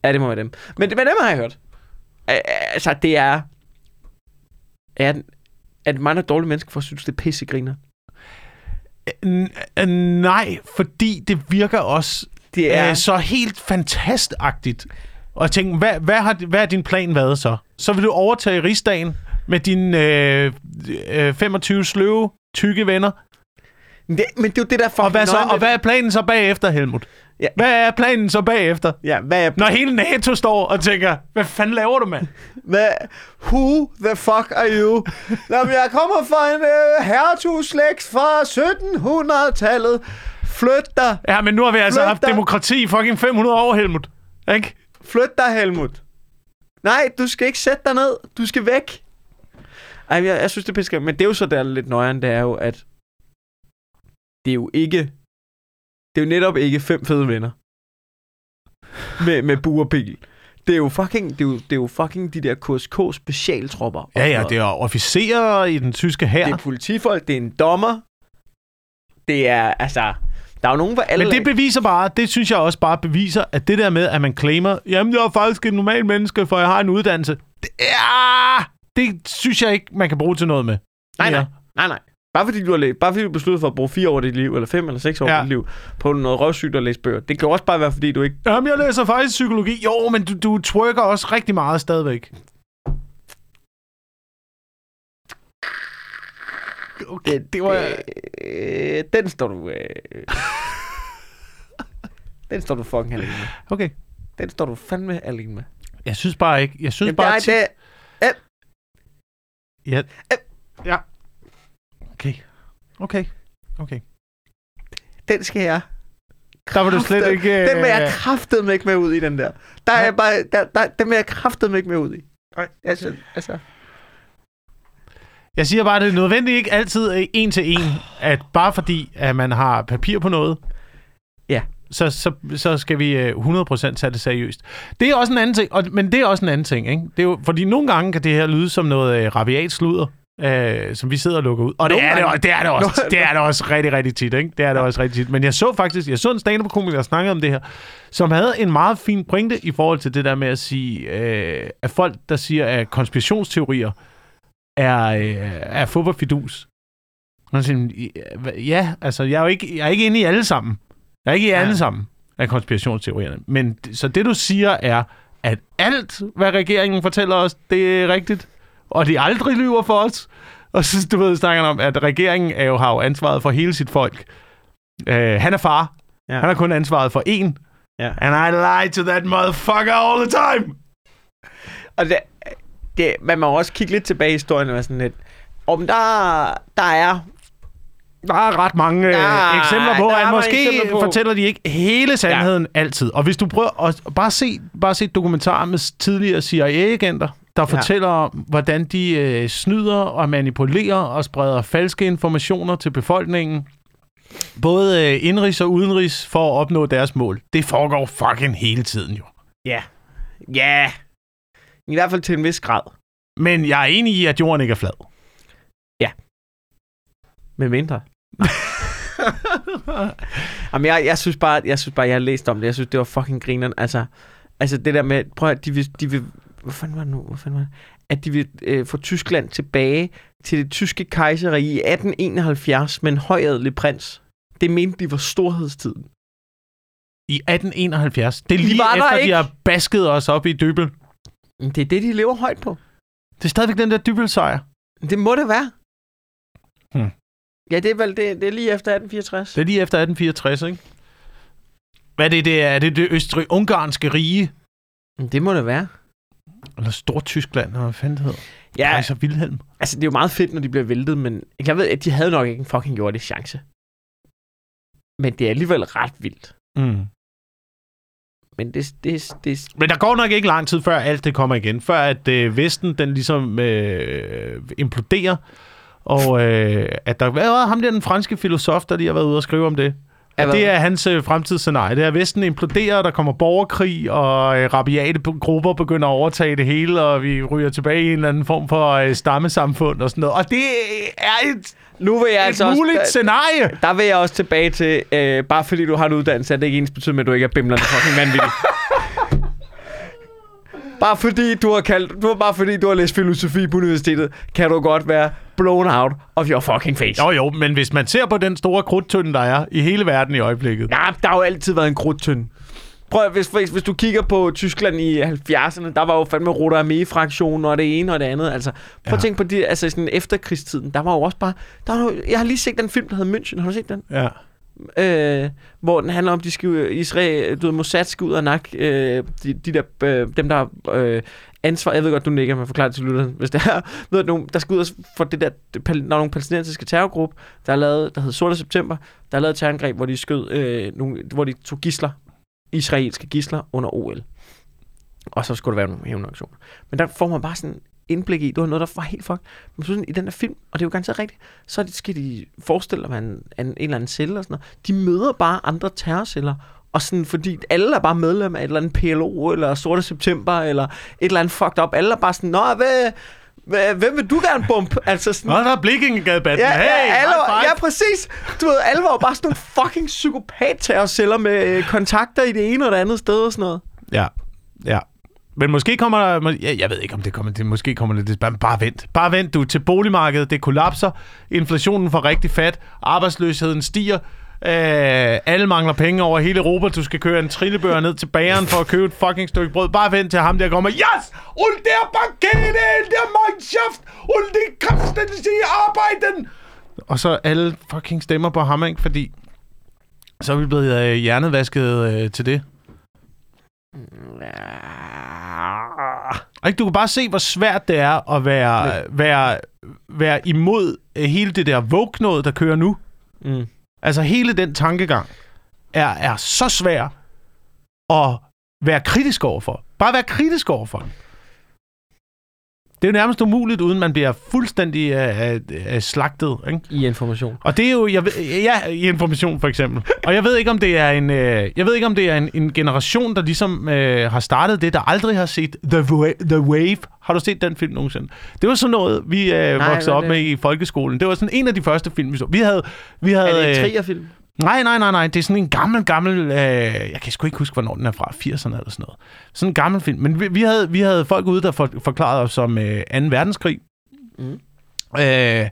Ja, det må være dem. Men, men dem har jeg hørt. Altså, det er... Er, er det mange dårlige mennesker for at synes, det er pissegriner? N- nej, fordi det virker også Det er... øh, så helt fantastagtigt. Og jeg tænker, hvad, hvad, har, hvad er din plan været så? Så vil du overtage rigsdagen med dine øh, øh, 25 sløve, tykke venner. Men det, men det er jo det, der er Og hvad, så, og hvad er planen så bagefter, Helmut? Ja. Hvad er planen så bagefter? Ja, hvad er... Når hele NATO står og tænker, hvad fanden laver du, mand? Hvad? Who the fuck are you? Nå, men jeg kommer fra en øh, hertugslægt fra 1700-tallet. Flyt dig. Ja, men nu har vi altså Flyt haft dig. demokrati i fucking 500 år, Helmut. Ikke? Flyt dig, Helmut. Nej, du skal ikke sætte dig ned. Du skal væk. Ej, jeg, jeg synes, det er pisker. Men det er jo så der er lidt nøjeren, det er jo, at det er jo ikke... Det er jo netop ikke fem fede venner. Med, med bu og pil. Det er jo fucking, det er jo, det er jo fucking de der KSK specialtropper. Ja, ja, det er officerer i den tyske hær. Det er politifolk, det er en dommer. Det er, altså... Der er jo nogen, hvor alle... Men det beviser bare, det synes jeg også bare beviser, at det der med, at man claimer, jamen jeg er faktisk et normalt menneske, for jeg har en uddannelse. Det, ja, det synes jeg ikke, man kan bruge til noget med. nej, nej, Ja. nej, nej. Bare fordi du har læst, bare fordi du besluttede for at bruge fire år af dit liv, eller fem eller seks år Ja. af dit liv, på noget røvsygt at læse bøger. Det kan også bare være, fordi du ikke... Jamen, jeg læser faktisk psykologi. Jo, men du, du twerker også rigtig meget stadigvæk. Okay, det var... Øh, den står du... Øh, den står du fucking alene med. Okay. Den står du fandme alene med. Jeg synes bare ikke... Jeg synes Jamen, bare... der er det, Ja. ja. Okay. Okay. Okay. den skal jeg... Der var du slet ikke... Den vil jeg øh, kraftedeme ikke med ud i, den der. Der er jeg bare... Der, der, den vil jeg kraftedeme ikke med ud i. Nej. Altså, altså... Jeg siger bare, at det er nødvendigt ikke altid er en til en, at bare fordi, at man har papir på noget, Ja. så, så, så skal vi øh, 100% tage det seriøst. Det er også en anden ting, og, men det er også en anden ting, ikke? Det er jo, fordi nogle gange kan det her lyde som noget øh, rabiat sludder, øh, som vi sidder og lukker ud. Og det er det, det er det også. Det er det også rigtig, rigtig tit, ikke? Det er det også rigtig tit. Men jeg så faktisk, jeg så en stand-up-komiker, der snakkede om det her, som havde en meget fin pointe i forhold til det der med at sige, øh, at folk, der siger, at konspirationsteorier er, øh, er fup og fidus. Og så siger, ja, altså, jeg er jo ikke, jeg er ikke inde i alle sammen. Jeg er ikke i Ja. alle sammen af konspirationsteorierne. Men så det, du siger, er, at alt, hvad regeringen fortæller os, det er rigtigt. Og de aldrig lyver for os. Og så, du ved, snakker om, at regeringen er jo, har jo ansvaret for hele sit folk. Øh, han er far. Ja. Han har kun ansvaret for én. Ja. And I lie to that motherfucker all the time. Og det, det, man må også kigge lidt tilbage i historien og sådan lidt, om der, der er Der er ret mange Ja, ja, eksempler på, der at måske på- fortæller de ikke hele sandheden ja. altid. Og hvis du prøver at bare se, bare se dokumentarer med tidligere CIA-agenter, der Ja. fortæller om, hvordan de øh, snyder og manipulerer og spreder falske informationer til befolkningen, både øh, indrigs og udenrigs, for at opnå deres mål. Det foregår fucking hele tiden jo. Ja. Ja. I hvert fald til en vis grad. Men jeg er enig i, at jorden ikke er flad. Med mindre. Jamen, jeg, jeg, synes bare, jeg synes bare, jeg har læst om det. Jeg synes, det var fucking grineren. Altså, altså det der med, prøv at de vil, de vil hvad fanden var det nu? Hvad fanden var det? At de vil øh, få Tyskland tilbage til det tyske kejserige i 1871 med en højadelig prins. Det mente de var storhedstiden. I 1871. Det er lige var der efter, ikke. de har basket os op i dybel. Det er det, de lever højt på. Det er stadigvæk den der dybelsejr. Det må det være. Hmm. Ja, det er vel det, det er lige efter 1864. Det er lige efter 1864, ikke? Hvad er det, det er? Er det det østrig-ungarske rige? Det må det være. Eller Stortyskland, eller hvad fanden det hedder? Ja, Kejser Wilhelm. altså det er jo meget fedt, når de bliver væltet, men jeg ved, at de havde nok ikke en fucking det chance. Men det er alligevel ret vildt. Mm. Men det, det, det, Men der går nok ikke lang tid, før alt det kommer igen. Før at øh, Vesten, den ligesom øh, imploderer. Og øh, at der... Hvad var ham der, den franske filosof, der lige har været ude og skrive om det? At det er hans øh, fremtidsscenarie. Det er, at Vesten imploderer, der kommer borgerkrig, og øh, rabiate grupper begynder at overtage det hele, og vi ryger tilbage i en eller anden form for øh, stammesamfund og sådan noget. Og det er et, nu vil jeg et altså muligt også, scenarie. der vil jeg også tilbage til, øh, bare fordi du har en uddannelse, er det ikke ens betydning, at du ikke er bimlerne fucking vanvittig. bare fordi du har kaldt, du bare fordi du har læst filosofi på universitetet, kan du godt være blown out of your fucking face. Jo, jo, men hvis man ser på den store krudtønde, der er i hele verden i øjeblikket. Ja, der har jo altid været en krudtønd. Prøv at, hvis, hvis, hvis du kigger på Tyskland i 70'erne, der var jo fandme Roter Armee-fraktionen og det ene og det andet. Altså, prøv. Ja. at tænke på det, altså sådan efterkrigstiden, der var jo også bare... Der var, jo- jeg har lige set den film, der hedder München. Har du set den? Ja øh, hvor den handler om, de skal, Israel, du ved, Mossad skal ud og nakke øh, de, de der, øh, dem der øh, ansvar, jeg ved godt, du nikker, men forklarer det til lytteren, hvis det er, ved nogen, der skal ud og for det der, når nogle palæstinensiske terrorgruppe, der er lavet, der hedder Sorte September, der er lavet et terrorangreb, hvor de skød, øh, nogle, hvor de tog gisler, israelske gisler under OL. Og så skulle der være nogle hævnaktioner. Men der får man bare sådan indblik i, det var noget, der var helt fucked. Men så sådan, i den her film, og det er jo ganske rigtigt, så skal de forestille sig en, en, en eller anden celle og sådan noget. De møder bare andre terrorceller, og sådan, fordi alle er bare medlem af et eller andet PLO, eller Sorte September, eller et eller andet fucked up. Alle er bare sådan, nå, hvad, hvem vil du gerne bumpe? Altså sådan, Nå, der er Blikkingegadebatten. Ja, hey, ja, alle, var, ja, præcis. Du ved, alle var bare sådan nogle fucking psykopat-terrorceller med øh, kontakter i det ene og det andet sted og sådan noget. Ja, ja. Men måske kommer der... Ja, jeg ved ikke, om det kommer... Det, måske kommer det... Bare, bare vent. Bare vent, du. Til boligmarkedet. Det kollapser. Inflationen får rigtig fat. Arbejdsløsheden stiger. Øh, alle mangler penge over hele Europa. Du skal køre en trillebør ned til bageren for at købe et fucking stykke brød. Bare vent til ham der kommer. Yes! Und der Pakete, der Mannschaft, und die Kräfte, die arbeiten. Og så alle fucking stemmer på ham, ikke? Fordi så er vi blevet øh, hjernevasket øh, til det. Ikke? Du kan bare se, hvor svært det er at være, være, være imod øh, hele det der vogue der kører nu. Mm. Altså hele den tankegang er, er så svær at være kritisk overfor. Bare være kritisk overfor. Det er jo nærmest umuligt, uden man bliver fuldstændig øh, øh, slagtet. Ikke? I information. Og det er jo, jeg ved, ja, i information for eksempel. Og jeg ved ikke, om det er en, øh, jeg ved ikke, om det er en, en generation, der ligesom øh, har startet det, der aldrig har set The, Wa- The Wave. Har du set den film nogensinde? Det var sådan noget, vi øh, Nej, voksede op er med det? i folkeskolen. Det var sådan en af de første film, vi så. Vi havde, vi havde, Er det en øh, trierfilm? Nej, nej, nej, nej. Det er sådan en gammel, gammel... Øh, jeg kan sgu ikke huske, hvornår den er fra. 80'erne eller sådan noget. Sådan en gammel film. Men vi, vi, havde, vi havde folk ude, der for, forklarede os om øh, 2. verdenskrig. Mm. Øh,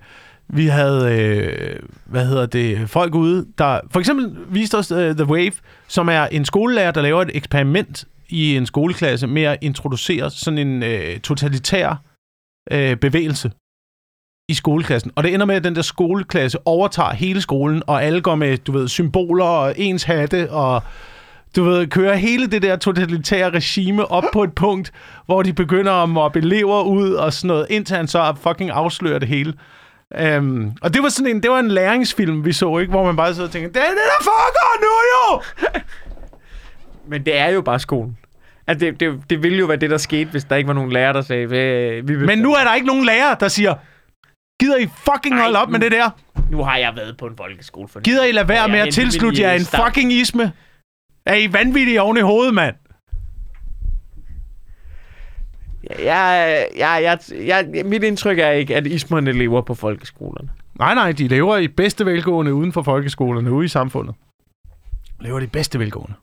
vi havde, øh, hvad hedder det, folk ude, der for eksempel viste os uh, The Wave, som er en skolelærer, der laver et eksperiment i en skoleklasse med at introducere sådan en øh, totalitær øh, bevægelse i skoleklassen. Og det ender med, at den der skoleklasse overtager hele skolen, og alle går med, du ved, symboler og ens hatte, og du ved, kører hele det der totalitære regime op på et punkt, hvor de begynder at mobbe elever ud og sådan noget, indtil han så fucking afslører det hele. Øhm, og det var sådan en, det var en læringsfilm, vi så, ikke? Hvor man bare sidder og tænker, det er det, der foregår nu jo! Men det er jo bare skolen. Altså, det, det, det ville jo være det, der skete, hvis der ikke var nogen lærer, der sagde, "Hvad- vi vil... Men nu er der ikke nogen lærer, der siger, gider I fucking holde op med nu- det der? nu har jeg været på en folkeskole for Gider I lade være med at tilslutte jer en start. fucking isme? Er I vanvittige oven i hovedet, mand? Jeg, jeg, jeg, jeg, mit indtryk er ikke, at ismerne lever på folkeskolerne. Nej, nej, de lever i bedste velgående uden for folkeskolerne, ude i samfundet. Lever de bedste velgående.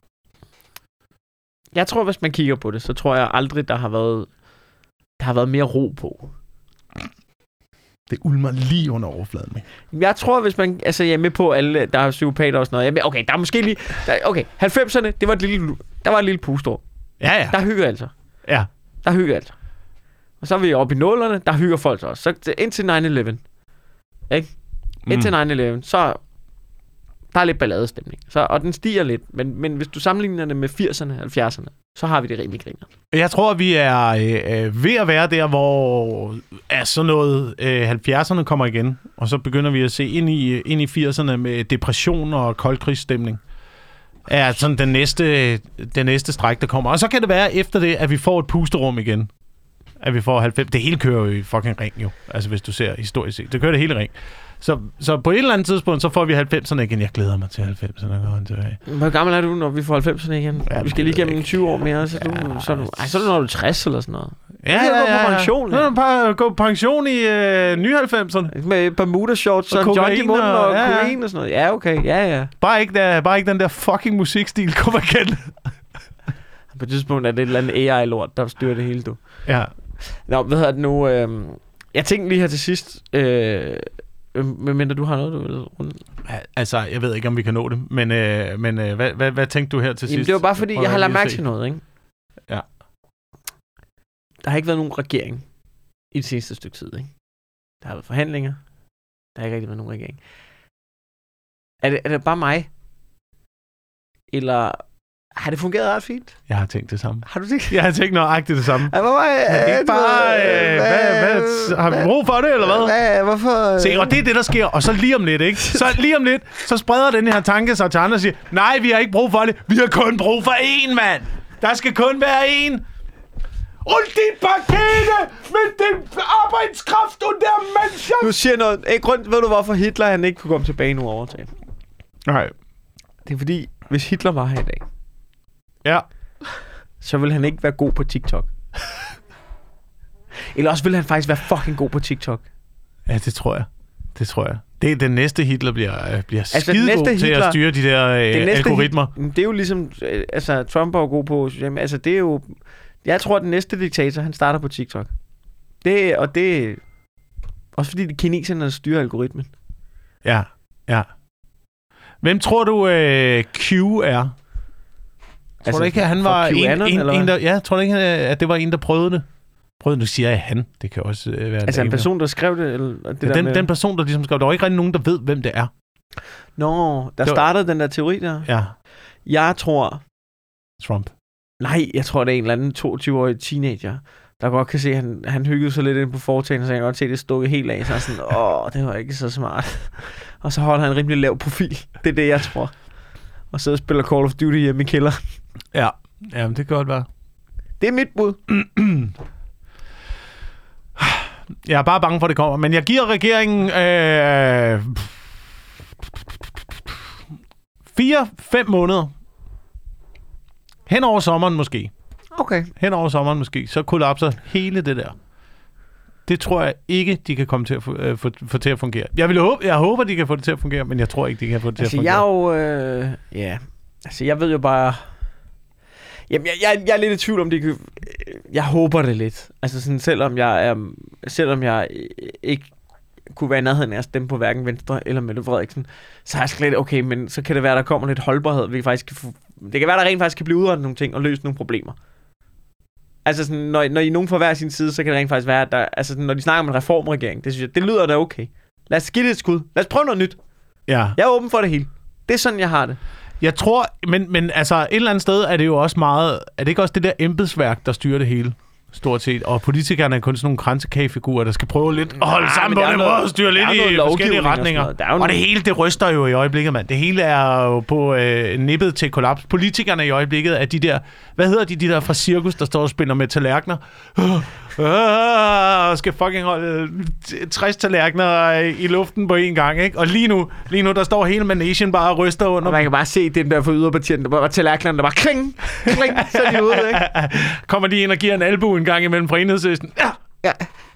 Jeg tror, hvis man kigger på det, så tror jeg aldrig, der har været, der har været mere ro på. Det ulmer lige under overfladen. Jeg tror, hvis man... Altså, jeg er med på alle, der er psykopater og sådan noget. Jeg er med, okay, der er måske lige... Der, okay, 90'erne, det var et lille, der var et lille pustor. Ja, ja. Der hygger altså. ja. Der hygger altså. Og så er vi oppe i nullerne, der hygger folk også. Så til- indtil 9-11. Ikke? Indtil 9-11, så... Der er lidt balladestemning. Så, og den stiger lidt. Men, men hvis du sammenligner det med 80'erne, 70'erne, så har vi det rimelig griner. Jeg tror, vi er øh, øh ved at være der, hvor er sådan noget øh, 70'erne kommer igen, og så begynder vi at se ind i, øh, ind i 80'erne med depression og koldkrigsstemning. Er sådan den næste, den næste stræk, der kommer. Og så kan det være efter det, at vi får et pusterum igen. At vi får 90. Det hele kører jo i fucking ring jo. Altså hvis du ser historisk set. Det kører det hele ring. Så, så på et eller andet tidspunkt, så får vi 90'erne igen. Jeg glæder mig til 90'erne. Går tilbage. Hvor gammel er du, når vi får 90'erne igen? Ja, Ja, vi skal lige gennem ikke. 20 år mere, så er du, Ja, så er du, ej, så er du, når du er 60 eller sådan noget. Ja, kan gå på pension, Ja. ja. Ja, bare gå på pension i øh, nye 90'erne. Med Bermuda shorts og, Og og John i munden og- og, ja, ja. og sådan noget. Ja, okay. Ja, ja. Bare ikke, der, bare ikke den der fucking musikstil kommer igen. På et tidspunkt er det et eller andet AI-lort, der styrer det hele, du. Ja. Nå, hvad hedder det nu? Øh, jeg tænkte lige her til sidst, øh, medmindre du har noget, du vil runde. Altså, jeg ved ikke, om vi kan nå det, men, øh, men øh, hvad, hvad, hvad tænkte du her til Jamen, sidst? det var bare fordi, Prøv jeg har lagt mærke til noget, ikke? Ja. Der har ikke været nogen regering i det seneste stykke tid, ikke? Der har været forhandlinger. Der har ikke rigtig været nogen regering. Er det, er det bare mig? Eller har det fungeret ret fint? Jeg har tænkt det samme. Har du det? Jeg har tænkt nøjagtigt det samme. Ja, hvor var jeg? Er det ikke bare, øh, hvad, hvad, har vi brug for det, eller hvad? hvad hvorfor? Se, og det er det, der sker. Og så lige om lidt, ikke? Så lige om lidt, så spreder den her tanke sig til andre og siger, nej, vi har ikke brug for det. Vi har kun brug for én, mand. Der skal kun være én. Und die Pakete mit den Arbejdskraft und der Mannschaft. Du siger noget. Hey, grund, ved du, hvorfor Hitler han ikke kunne komme tilbage nu og overtage? Nej. Det er fordi, hvis Hitler var her i dag, Ja. så ville han ikke være god på TikTok. Eller også ville han faktisk være fucking god på TikTok. Ja, det tror jeg. Det tror jeg. Det er den næste Hitler bliver, øh, bliver Altså, den skidegod til Hitler- at styre de der øh, Det næste algoritmer. Hit, det er jo ligesom, øh, altså Trump er jo god på, jamen, altså det er jo, jeg tror, at den næste diktator, han starter på TikTok. Det, og det, også fordi det er kineserne, styrer algoritmen. Ja, ja. Hvem tror du øh, Q er? Tror Altså, du ikke, at han var en, en, en, hvad? der... Ja, tror du ikke, at det var en, der prøvede det? Prøvede nu siger jeg han. Det kan også øh, være Altså en person, der skrev det, eller det Ja, der den, med... den person, der ligesom skrev, der var ikke rigtig nogen, der ved, hvem det er. Nå, der Det var- startede den der teori der. Ja, Jeg tror, Trump. nej, jeg tror, det er en eller anden 22-årig teenager, der godt kan se, at han, han hyggede sig lidt ind på foretagen, så jeg kan godt se, at det stukket helt af. Så jeg sådan, åh, det var ikke så smart. Og så holder han en rimelig lav profil. Det er det, jeg tror. Og så spiller Call of Duty hjemme i kælder. Ja, Jamen, det kan godt være. Det er mit bud. Jeg er bare bange for, at det kommer. Men jeg giver regeringen øh, fire, fem måneder. Hen over sommeren måske. Okay. Hen over sommeren måske. Så kollapser hele det der. Det tror jeg ikke, de kan komme til at få, øh, få, få til at fungere. Jeg, vil håbe, jeg håber, de kan få det til at fungere, men jeg tror ikke, de kan få det til Altså, at jeg fungere. er jo... Øh, ja, altså, jeg ved jo bare... Jamen, jeg, jeg, jeg er lidt i tvivl om, det kan... Jeg håber det lidt. Altså, sådan, selvom jeg er... Selvom jeg øh, ikke kunne være i nærheden af at stemme på hverken Venstre eller Mette Frederiksen, så er jeg slet okay, men så kan det være, der kommer lidt holdbarhed. Vi faktisk kan få, det kan være, der rent faktisk kan blive udrettet nogle ting og løse nogle problemer. Altså, sådan, når, når I er nogen fra hver sin side, så kan det rent faktisk være, at der, altså, sådan, når de snakker om en reformregering, det synes jeg, det lyder da okay. Lad os give det et skud. Lad os prøve noget nyt. Ja. Jeg er åben for det hele. Det er sådan, jeg har det. Jeg tror, men, men altså et eller andet sted er det jo også meget... Er det ikke også det der embedsværk, der styrer det hele? stort set. Og politikerne er kun sådan nogle kransekagefigurer, der skal prøve lidt at holde Nej, sammen men på den måde og styre lidt i forskellige og retninger. noget. Der er og det hele, det ryster jo i øjeblikket, mand. Det hele er jo på øh, nippet til kollaps. Politikerne i øjeblikket er de der, hvad hedder de, de der fra cirkus, der står og spiller med tallerkener? Øh, skal fucking holde 60 tallerkener i luften på én gang, ikke? Og lige nu, lige nu der står hele managen bare og ryster under Og man kan bare se den der for yderpartierne, der bare tallerkenerne, der bare kling, kling, så er de ude, ikke? Kommer de ind og giver en albu en gang imellem fra enhedslisten? Ja. Ja.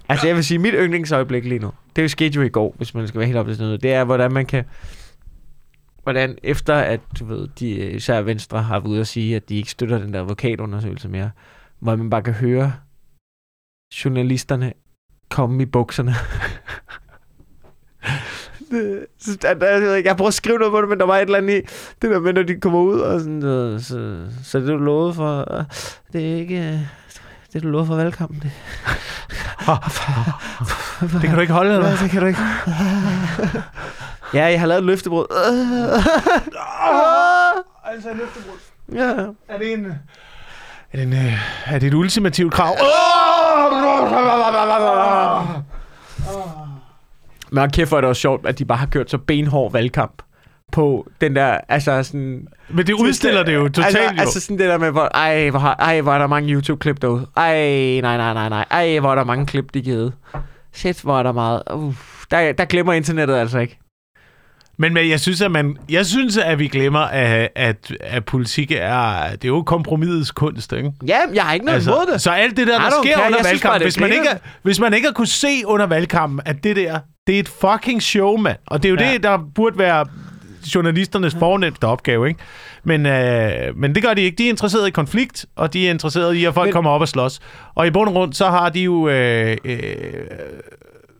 Altså, jeg vil sige, mit yndlingsøjeblik lige nu, det er jo skete jo i går, hvis man skal være helt op til sådan noget, det er, hvordan man kan, hvordan efter at, du ved, de, især Venstre har været ude at sige, at de ikke støtter den der advokatundersøgelse mere, hvor man bare kan høre journalisterne komme i bukserne. Det- så der- der- jeg, prøver at skrive noget på det, men der var et eller andet i det der med, når de kommer ud og sådan, øh, så, så det du lovede for, det er ikke, det du lovede for valgkampen, det, Det kan du ikke holde, eller hvad? det kan du ikke. ja, jeg har lavet et løftebrud. Altså, løftebrud. ja. Er det en... Er det, en, øh, er det et ultimativt krav? Men kæft, hvor er det også sjovt, at de bare har kørt så benhård valgkamp på den der, altså sådan... Men det udstiller det jo totalt altså, jo. Altså sådan det der med, hvor, ej, hvor, har, ej, hvor er der mange YouTube-klip derude. Ej, nej, nej, nej, nej. Ej, hvor er der mange klip, de givet. Shit, hvor er der meget. Uh, der, der glemmer internettet altså ikke. Men, men jeg synes, at man, jeg synes, at vi glemmer, at, at, at politik er, det er jo kompromisets kunst, ikke? Ja, jeg har ikke noget altså, imod det. Så alt det der, der sker care. under Jeg valgkampen, hvis man, ikke, hvis man ikke har kunne se under valgkampen, at det der, det er et fucking show, mand. Og det er jo Ja. ja. det, der burde være journalisternes fornemmeste opgave, ikke? Men, øh, men det gør de ikke. De er interesseret i konflikt, og de er interesseret i, at folk men... kommer op og slås. Og i bund og grund, så har de jo... Øh, øh,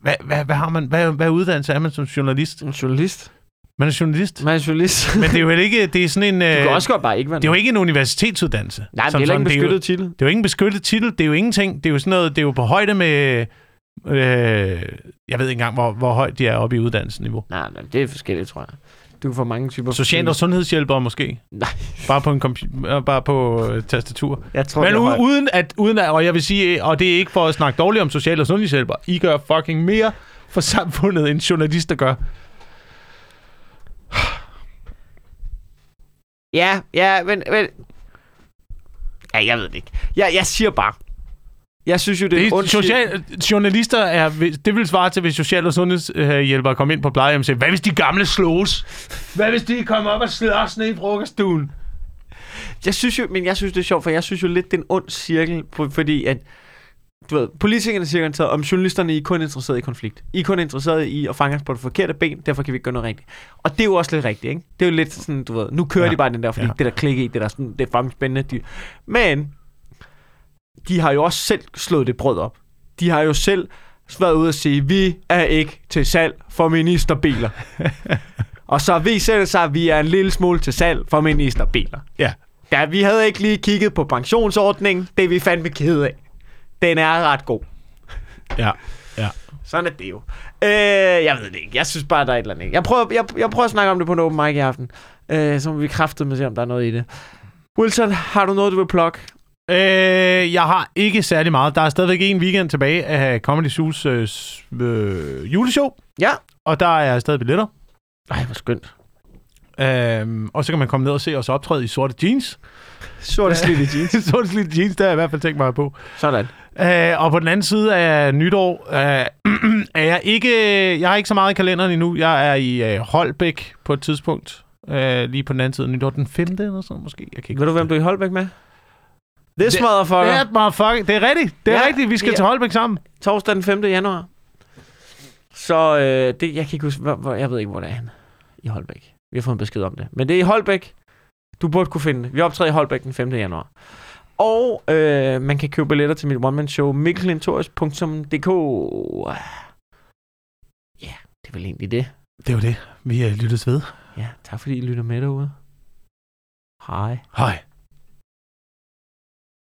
hvad, hvad, hvad, har man, hvad, hvad uddannelse er man som journalist? En journalist. Man er journalist. Man er journalist. Men det er jo ikke... Det er sådan en... du Øh, kan også godt bare ikke være det er jo ikke en universitetsuddannelse. Nej, det er ikke en sådan. Det jo- beskyttet titel. det er jo ikke en beskyttet titel, det er jo ingenting. Det er jo sådan noget, det er jo på højde med... Øh, jeg ved ikke engang, hvor, hvor højt de er oppe i uddannelsesniveau. Nej, nej, det er forskelligt, tror jeg. Du kan få mange typer... Social- og sundhedshjælpere måske. Nej. Bare på en computer, bare på øh, tastatur. Jeg tror, Men u- uden at, uden at, og jeg vil sige, og det er ikke for at snakke dårligt om social- og sundhedshjælpere, I gør fucking mere for samfundet, end journalister gør. Ja, ja, men, men... Ja, jeg ved det ikke. Jeg, jeg siger bare... Jeg synes jo, det er, Det en er ond social, journalister er, det vil svare til, hvis social- og sundhedshjælpere kom ind på plejehjem og sagde, hvad hvis de gamle slås? Hvad hvis de kom op og slås ned i frokoststuen? Jeg synes jo, men jeg synes, det er sjovt, for jeg synes jo lidt, det er en ond cirkel, fordi at, du ved, politikerne siger garanteret, om journalisterne I er kun interesseret i konflikt. I er kun interesseret i at fange os på det forkerte ben, derfor kan vi ikke gøre noget rigtigt. Og det er jo også lidt rigtigt, ikke? Det er jo lidt sådan, du ved, nu kører ja. De bare den der, fordi ja. Det der klikke i, det der sådan, det er fucking spændende. De, men, de har jo også selv slået det brød op. De har jo selv været ude og sige, vi er ikke til salg for ministerbiler. og så viser det sig, at vi er en lille smule til salg for ministerbiler. Ja. Ja, vi havde ikke lige kigget på pensionsordningen. Det er vi fandme kede af. Den er ret god. Ja. Ja. Sådan er det jo. Øh, jeg ved det ikke. Jeg synes bare, der er et eller andet. Jeg prøver, jeg, jeg prøver at snakke om det på en open mic i aften. Øh, så må vi kræfte med se, om der er noget i det. Wilson, har du noget, du vil plukke? Øh, jeg har ikke særlig meget. Der er stadigvæk en weekend tilbage af Comedy Zoo's øh, øh, juleshow, Ja. og der er stadig billetter. Ej, hvor skønt. Øhm, og så kan man komme ned og se os optræde i sorte jeans. Sorte slidte jeans. sorte slidte jeans, der har jeg i hvert fald tænkt mig på. Sådan. Øh, og på den anden side af nytår øh, er jeg ikke... Jeg har ikke så meget i kalenderen endnu. Jeg er i øh, Holbæk på et tidspunkt. Øh, lige på den anden side af nytår. Den 5. eller sådan måske. Jeg kan ikke Ved du, hvem du er i Holbæk med? This Det- motherfucker. det. Ja, motherfucker. Det er rigtigt. Det er Ja, rigtigt. Vi skal ja. til Holbæk sammen. Torsdag den 5. januar. Så øh, det, jeg kan ikke huske, hvor, hvor, jeg ved ikke, hvor det er henne. I Holbæk. Vi har fået en besked om det. Men det er i Holbæk. Du burde kunne finde det. Vi optræder i Holbæk den 5. januar. Og øh, man kan købe billetter til mit one-man-show, mikkelintorius.dk. Ja, det er vel egentlig det. Det er jo det. Vi er lyttes ved. Ja, tak fordi I lytter med derude. Hej. Hej.